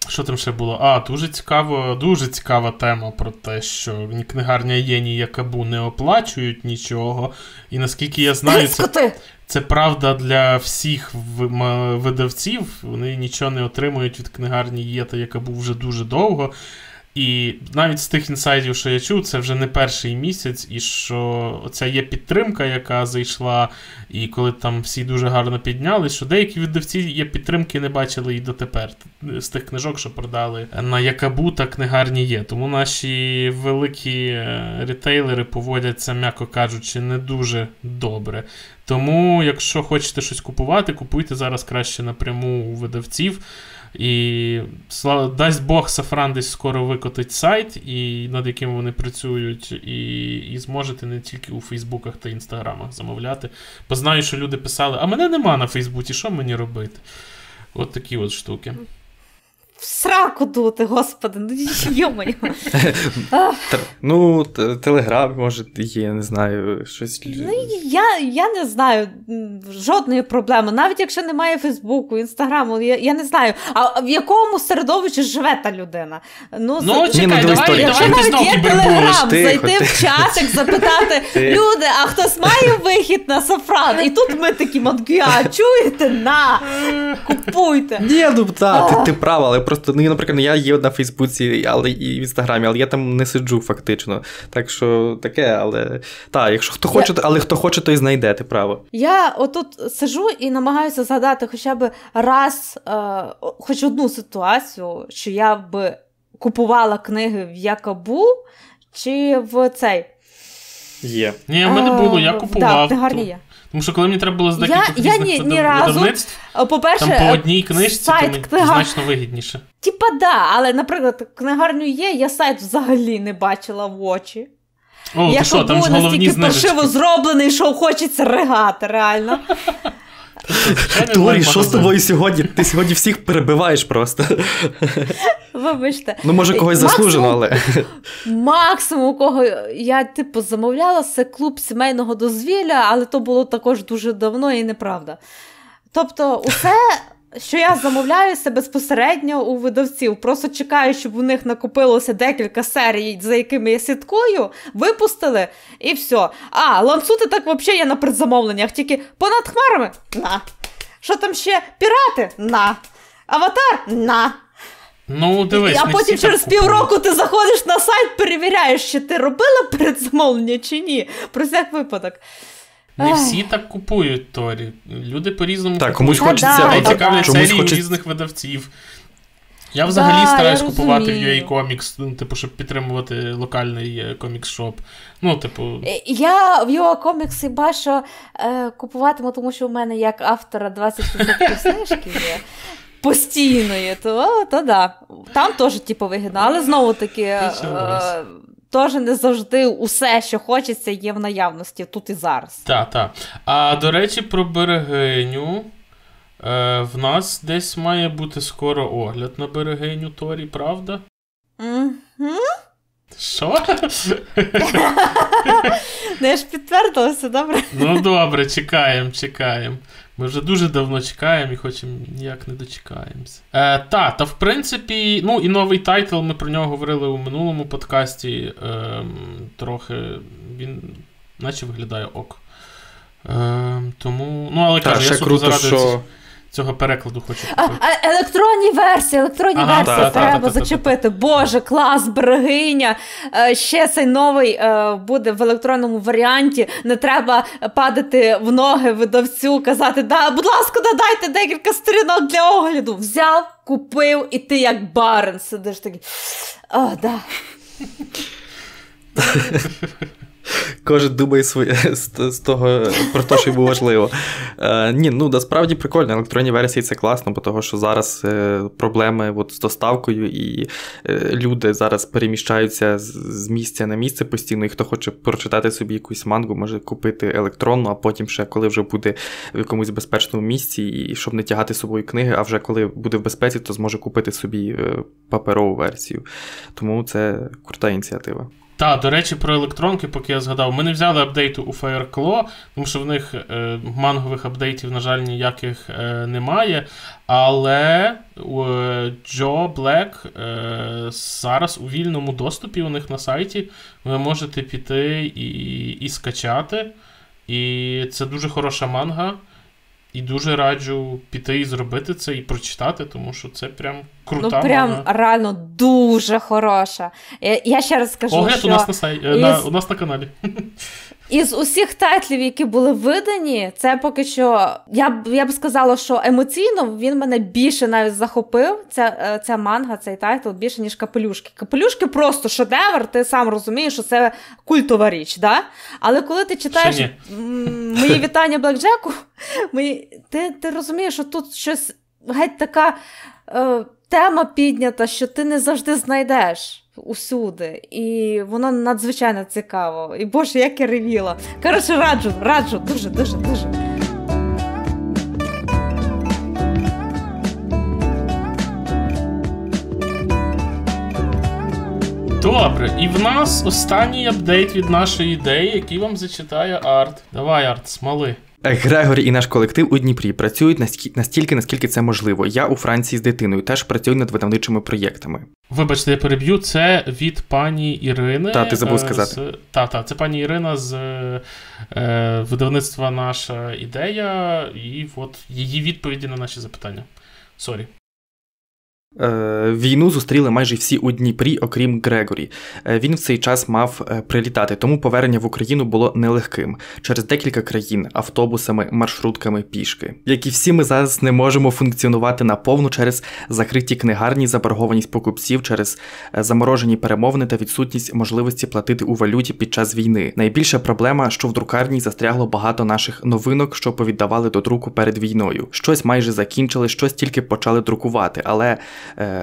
[SPEAKER 1] Що там ще було? А, дуже цікаво, дуже цікава тема про те, що ні книгарня є, ні Якабу не оплачують нічого. І наскільки я знаю, це це правда для всіх видавців. Вони нічого не отримують від книгарні є та Якабу вже дуже довго. І навіть з тих інсайдів, що я чув, це вже не перший місяць, і що оця є підтримка, яка зайшла, і коли там всі дуже гарно підняли, що деякі видавці є підтримки, не бачили і дотепер з тих книжок, що продали на Якабу та книгарні є. Тому наші великі е, ретейлери поводяться, м'яко кажучи, не дуже добре. Тому, якщо хочете щось купувати, купуйте зараз краще напряму у видавців. І дасть Бог, Сафран десь скоро викотить сайт, і над яким вони працюють, і і зможете не тільки у Фейсбуках та Інстаграмах замовляти. Бо знаю, що люди писали, а мене нема на Фейсбуці, що мені робити? От такі от штуки
[SPEAKER 2] в сраку дути, господи, ну йомаю.
[SPEAKER 3] Ну, телеграм, може, є, не знаю, щось.
[SPEAKER 2] Ну, Я я не знаю жодної проблеми. Навіть якщо немає Фейсбуку, інстаграму, я я не знаю, а в якому середовищі живе та людина.
[SPEAKER 1] Ну, ну чекай, ну, давай,
[SPEAKER 2] Якщо
[SPEAKER 1] давай,
[SPEAKER 2] навіть є телеграм, зайти в чатик, запитати, люди, а хтось має вихід на сафран? І тут ми такі мангуя, чуєте? На, купуйте.
[SPEAKER 3] Ні, ну так, ти, ти права, але просто, ну, наприклад, я є на Фейсбуці, але і в Інстаграмі, але я там не сиджу фактично. Так що таке, але так, якщо хто хоче, але хто хоче, той знайде, ти право.
[SPEAKER 2] Я отут сиджу і намагаюся згадати хоча б раз, е, хоч одну ситуацію, що я б купувала книги в Якабу чи в цей.
[SPEAKER 3] Є.
[SPEAKER 1] Ні, в мене було, я купував. Так, гарні є. Тому що коли мені треба було з декілька я, я ні, ні разу, по-перше, там по одній книжці сайт то книга... значно вигідніше.
[SPEAKER 2] Типа да, але, наприклад, книгарню є, я сайт взагалі не бачила в очі.
[SPEAKER 1] О, я що, там ж настільки
[SPEAKER 2] паршиво зроблений, що хочеться ригати, реально.
[SPEAKER 3] Торі, що з тобою сьогодні? Ти сьогодні всіх перебиваєш просто.
[SPEAKER 2] Вибачте.
[SPEAKER 3] Ну, може, когось заслужено, але.
[SPEAKER 2] Максимум, у кого я, типу, замовляла, це клуб сімейного дозвілля, але то було також дуже давно і неправда. Тобто, усе що я замовляю це безпосередньо у видавців. Просто чекаю, щоб у них накопилося декілька серій, за якими я слідкую, випустили і все. А, ланцути так взагалі є на предзамовленнях, тільки понад хмарами на. Що там ще? Пірати? На. Аватар? На.
[SPEAKER 1] Ну, дивись,
[SPEAKER 2] А потім через півроку ти заходиш на сайт, перевіряєш, чи ти робила передзамовлення чи ні. Про всяк випадок.
[SPEAKER 1] Не всі так купують Торі. Люди по-різному
[SPEAKER 3] так, комусь хочеться
[SPEAKER 1] а, цікавлять серії різних видавців. Я взагалі
[SPEAKER 2] Да,
[SPEAKER 1] стараюсь
[SPEAKER 2] я
[SPEAKER 1] купувати в. UA Comics, ну, типу, щоб підтримувати локальний комікс-шоп. Ну, типу,
[SPEAKER 2] Е, Я в його комікси бачу е, купуватиму, тому що в мене як автора 20% знижки є. Постійної, то, то да. Там теж типу вигідно, але знову таки. Е. Теж не завжди усе, що хочеться, є в наявності тут і зараз.
[SPEAKER 1] та, та. А до речі, про берегиню. Е, в нас десь має бути скоро огляд на берегиню Торі, правда?
[SPEAKER 2] Мгм.
[SPEAKER 1] Що?
[SPEAKER 2] Ну, я ж підтвердилася, добре?
[SPEAKER 1] Ну добре, чекаємо, чекаємо. Ми вже дуже давно чекаємо і хочемо ніяк не дочекаємося. Е, та, та в принципі, ну і новий тайтл, ми про нього говорили у минулому подкасті. Е, трохи він наче виглядає ок. Е, тому, ну, але кажу, я суто заради
[SPEAKER 3] що.
[SPEAKER 1] Ць- цього перекладу хочу
[SPEAKER 2] А, а, електронні версії, електронні
[SPEAKER 1] Ага,
[SPEAKER 2] версії
[SPEAKER 1] та,
[SPEAKER 2] треба
[SPEAKER 1] та, та, та, та.
[SPEAKER 2] зачепити. Боже, клас, берегиня. Е, Ще цей новий е, буде в електронному варіанті. Не треба падати в ноги видавцю, казати, да, будь ласка, додайте декілька сторінок для огляду. Взяв, купив, і ти як барин сидиш такий. О, да.
[SPEAKER 3] Кожен думає своє з, того про те, що йому важливо. Е, ні, ну насправді прикольно. Електронні версії це класно, бо того, що зараз е, проблеми от, з доставкою, і е, люди зараз переміщаються з, з місця на місце постійно, і хто хоче прочитати собі якусь мангу, може купити електронну, а потім ще коли вже буде в якомусь безпечному місці, і щоб не тягати з собою книги, а вже коли буде в безпеці, то зможе купити собі е, паперову версію. Тому це крута ініціатива.
[SPEAKER 1] Так, до речі, про електронки, поки я згадав, ми не взяли апдейту у FireClaw, тому що в них е, мангових апдейтів, на жаль, ніяких е, немає. Але Joe Black е, зараз у вільному доступі у них на сайті ви можете піти і, і скачати. І це дуже хороша манга. І дуже раджу піти і зробити це і прочитати, тому що це прям крута
[SPEAKER 2] ну прям
[SPEAKER 1] манга.
[SPEAKER 2] реально дуже хороша. Я, я ще раз скажу,
[SPEAKER 1] Огляд
[SPEAKER 2] що...
[SPEAKER 1] у нас на сай...
[SPEAKER 2] із-
[SPEAKER 1] на, у нас на каналі.
[SPEAKER 2] Із усіх тайтлів, які були видані, це поки що. Я б я б сказала, що емоційно він мене більше навіть захопив. Ця, е, ця манга, цей тайтл більше, ніж капелюшки. Капелюшки просто шедевр, ти сам розумієш, що це культова річ, да? Але коли ти читаєш мої вітання Блекджеку, мої, ти, ти розумієш, що тут щось геть така е, тема піднята, що ти не завжди знайдеш. Усюди, і воно надзвичайно цікаво. І боже, як я ревіла. Коротше, раджу, раджу, дуже, дуже, дуже.
[SPEAKER 1] Добре, і в нас останній апдейт від нашої ідеї, який вам зачитає арт. Давай, арт, смали.
[SPEAKER 3] Грегорі і наш колектив у Дніпрі працюють настільки, настільки, наскільки це можливо. Я у Франції з дитиною теж працюю над видавничими проєктами.
[SPEAKER 1] Вибачте, я переб'ю. Це від пані Ірини.
[SPEAKER 3] Та, ти забув
[SPEAKER 1] е,
[SPEAKER 3] сказати.
[SPEAKER 1] З... Та, та, це пані Ірина з е, видавництва наша ідея, і от її відповіді на наші запитання. Sorry.
[SPEAKER 3] Е, Війну зустріли майже всі у Дніпрі, окрім Грегорі. Е, Він в цей час мав е, прилітати, тому повернення в Україну було нелегким через декілька країн, автобусами, маршрутками, пішки. Як і всі, ми зараз не можемо функціонувати наповну через закриті книгарні, заборгованість покупців, через заморожені перемовини та відсутність можливості платити у валюті під час війни. Найбільша проблема, що в друкарні застрягло багато наших новинок, що повіддавали до друку перед війною. Щось майже закінчили, щось тільки почали друкувати, але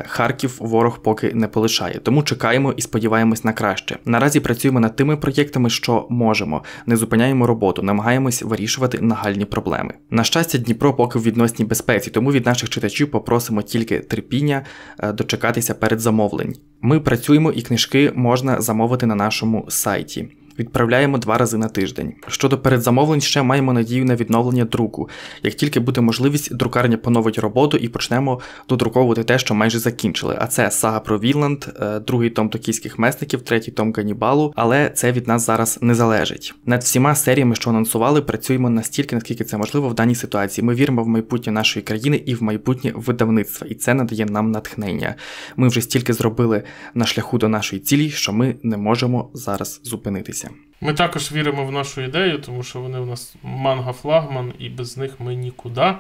[SPEAKER 3] Харків ворог поки не полишає. Тому чекаємо і сподіваємось на краще. Наразі працюємо над тими проєктами, що можемо, не зупиняємо роботу, намагаємось вирішувати нагальні проблеми. На щастя, Дніпро поки в відносній безпеці, тому від наших читачів попросимо тільки терпіння е, дочекатися передзамовлень. Ми працюємо і книжки можна замовити на нашому сайті. Відправляємо два рази на тиждень. Щодо передзамовлень, ще маємо надію на відновлення друку. Як тільки буде можливість, друкарня поновить роботу і почнемо додруковувати те, що майже закінчили. А це сага про Віланд, е, другий том токійських месників, третій том Ганібалу, але це від нас зараз не залежить. Над всіма серіями, що анонсували, працюємо настільки, наскільки це можливо в даній ситуації. Ми віримо в майбутнє нашої країни і в майбутнє видавництва, і це надає нам натхнення. Ми вже стільки зробили на шляху до нашої цілі, що ми не можемо зараз зупинитися.
[SPEAKER 1] Ми також віримо в нашу ідею, тому що вони у нас манга-флагман, і без них ми нікуди.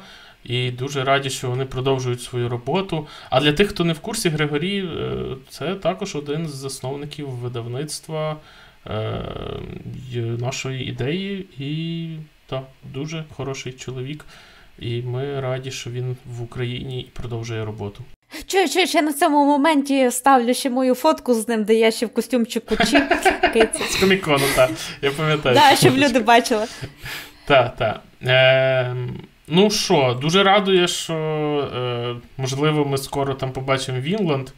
[SPEAKER 1] І дуже раді, що вони продовжують свою роботу. А для тих, хто не в курсі, Григорій, е, це також один з засновників видавництва е, нашої ідеї. І так, дуже хороший чоловік. І ми раді, що він в Україні і продовжує роботу.
[SPEAKER 2] Чую, чую, я на цьому моменті ставлю ще мою фотку з ним, де я ще в костюмчику чи
[SPEAKER 1] З комікону, так. Я пам'ятаю.
[SPEAKER 2] Так, щоб люди бачили.
[SPEAKER 1] Так, так. Е, ну що, дуже радує, що е, можливо ми скоро там побачимо Вінланд.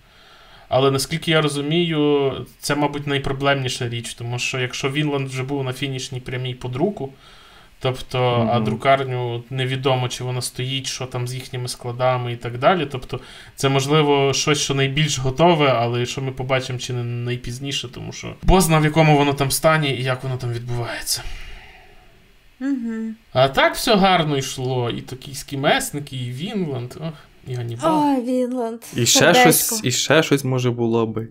[SPEAKER 1] Але наскільки я розумію, це, мабуть, найпроблемніша річ, тому що якщо Вінланд вже був на фінішній прямій по друку, тобто, mm-hmm. а друкарню невідомо, чи вона стоїть, що там з їхніми складами і так далі. Тобто, це можливо щось, що найбільш готове, але що ми побачимо чи не найпізніше, тому що бозна в якому воно там стані і як воно там відбувається.
[SPEAKER 2] Угу.
[SPEAKER 1] А так все гарно йшло. І токійські месники, і Вінланд. Ох, і Ганібал.
[SPEAKER 2] Вінланд.
[SPEAKER 3] І ще, щось, і ще щось може було би.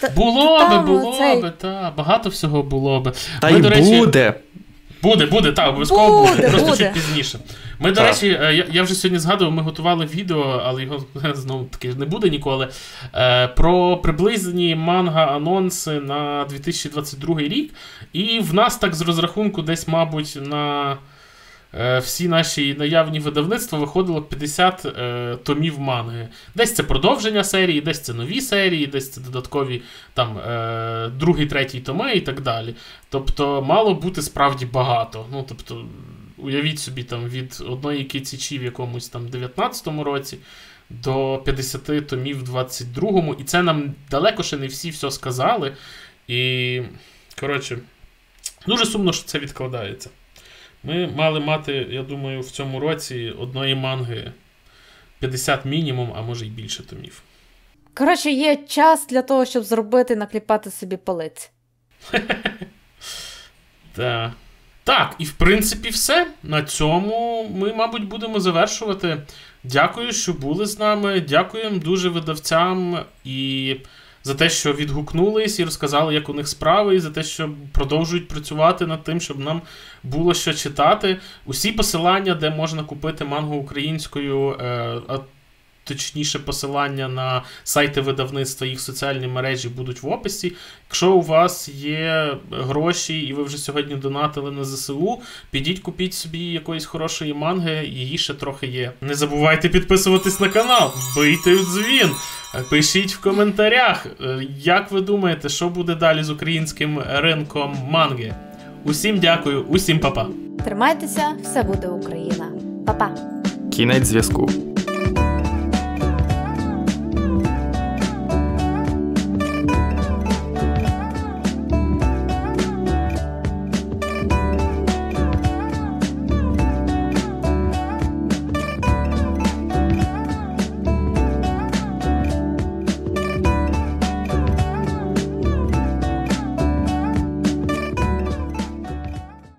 [SPEAKER 1] Та, було та, би, було цей... би, так. Багато всього було би.
[SPEAKER 3] Та Ми, й до речі, буде.
[SPEAKER 1] Буде, буде, так, обов'язково буде, буде. Просто чуть пізніше. Ми, до речі, е, я я вже сьогодні згадував, ми готували відео, але його знову таки не буде ніколи. Е, про приблизні манга-анонси на 2022 рік. І в нас так з розрахунку, десь, мабуть, на. Е, всі наші наявні видавництва виходило 50 е, томів манги. Десь це продовження серії, десь це нові серії, десь це додаткові там е, другий, третій томи і так далі. Тобто, мало бути справді багато. Ну, тобто, Уявіть собі, там від одної кицічі в якомусь там 19-му році до 50 томів в 22-му. І це нам далеко ще не всі все сказали. І, коротше, дуже сумно, що це відкладається. Ми мали мати, я думаю, в цьому році одної манги 50 мінімум, а може й більше томів.
[SPEAKER 2] Коротше, є час для того, щоб зробити накліпати собі полиць.
[SPEAKER 1] Так. Так, і в принципі, все. На цьому ми, мабуть, будемо завершувати. Дякую, що були з нами. Дякуємо дуже видавцям і за те, що відгукнулись і розказали, як у них справи, і за те, що продовжують працювати над тим, щоб нам було що читати. Усі посилання, де можна купити мангу українською. Точніше посилання на сайти видавництва, їх соціальні мережі будуть в описі. Якщо у вас є гроші і ви вже сьогодні донатили на ЗСУ, підіть купіть собі якоїсь хорошої манги, її ще трохи є. Не забувайте підписуватись на канал, бийте в дзвін, пишіть в коментарях, е, як ви думаєте, що буде далі з українським ринком манги. Усім дякую, усім па-па.
[SPEAKER 2] Тримайтеся, все буде Україна. Па-па.
[SPEAKER 3] Кінець зв'язку.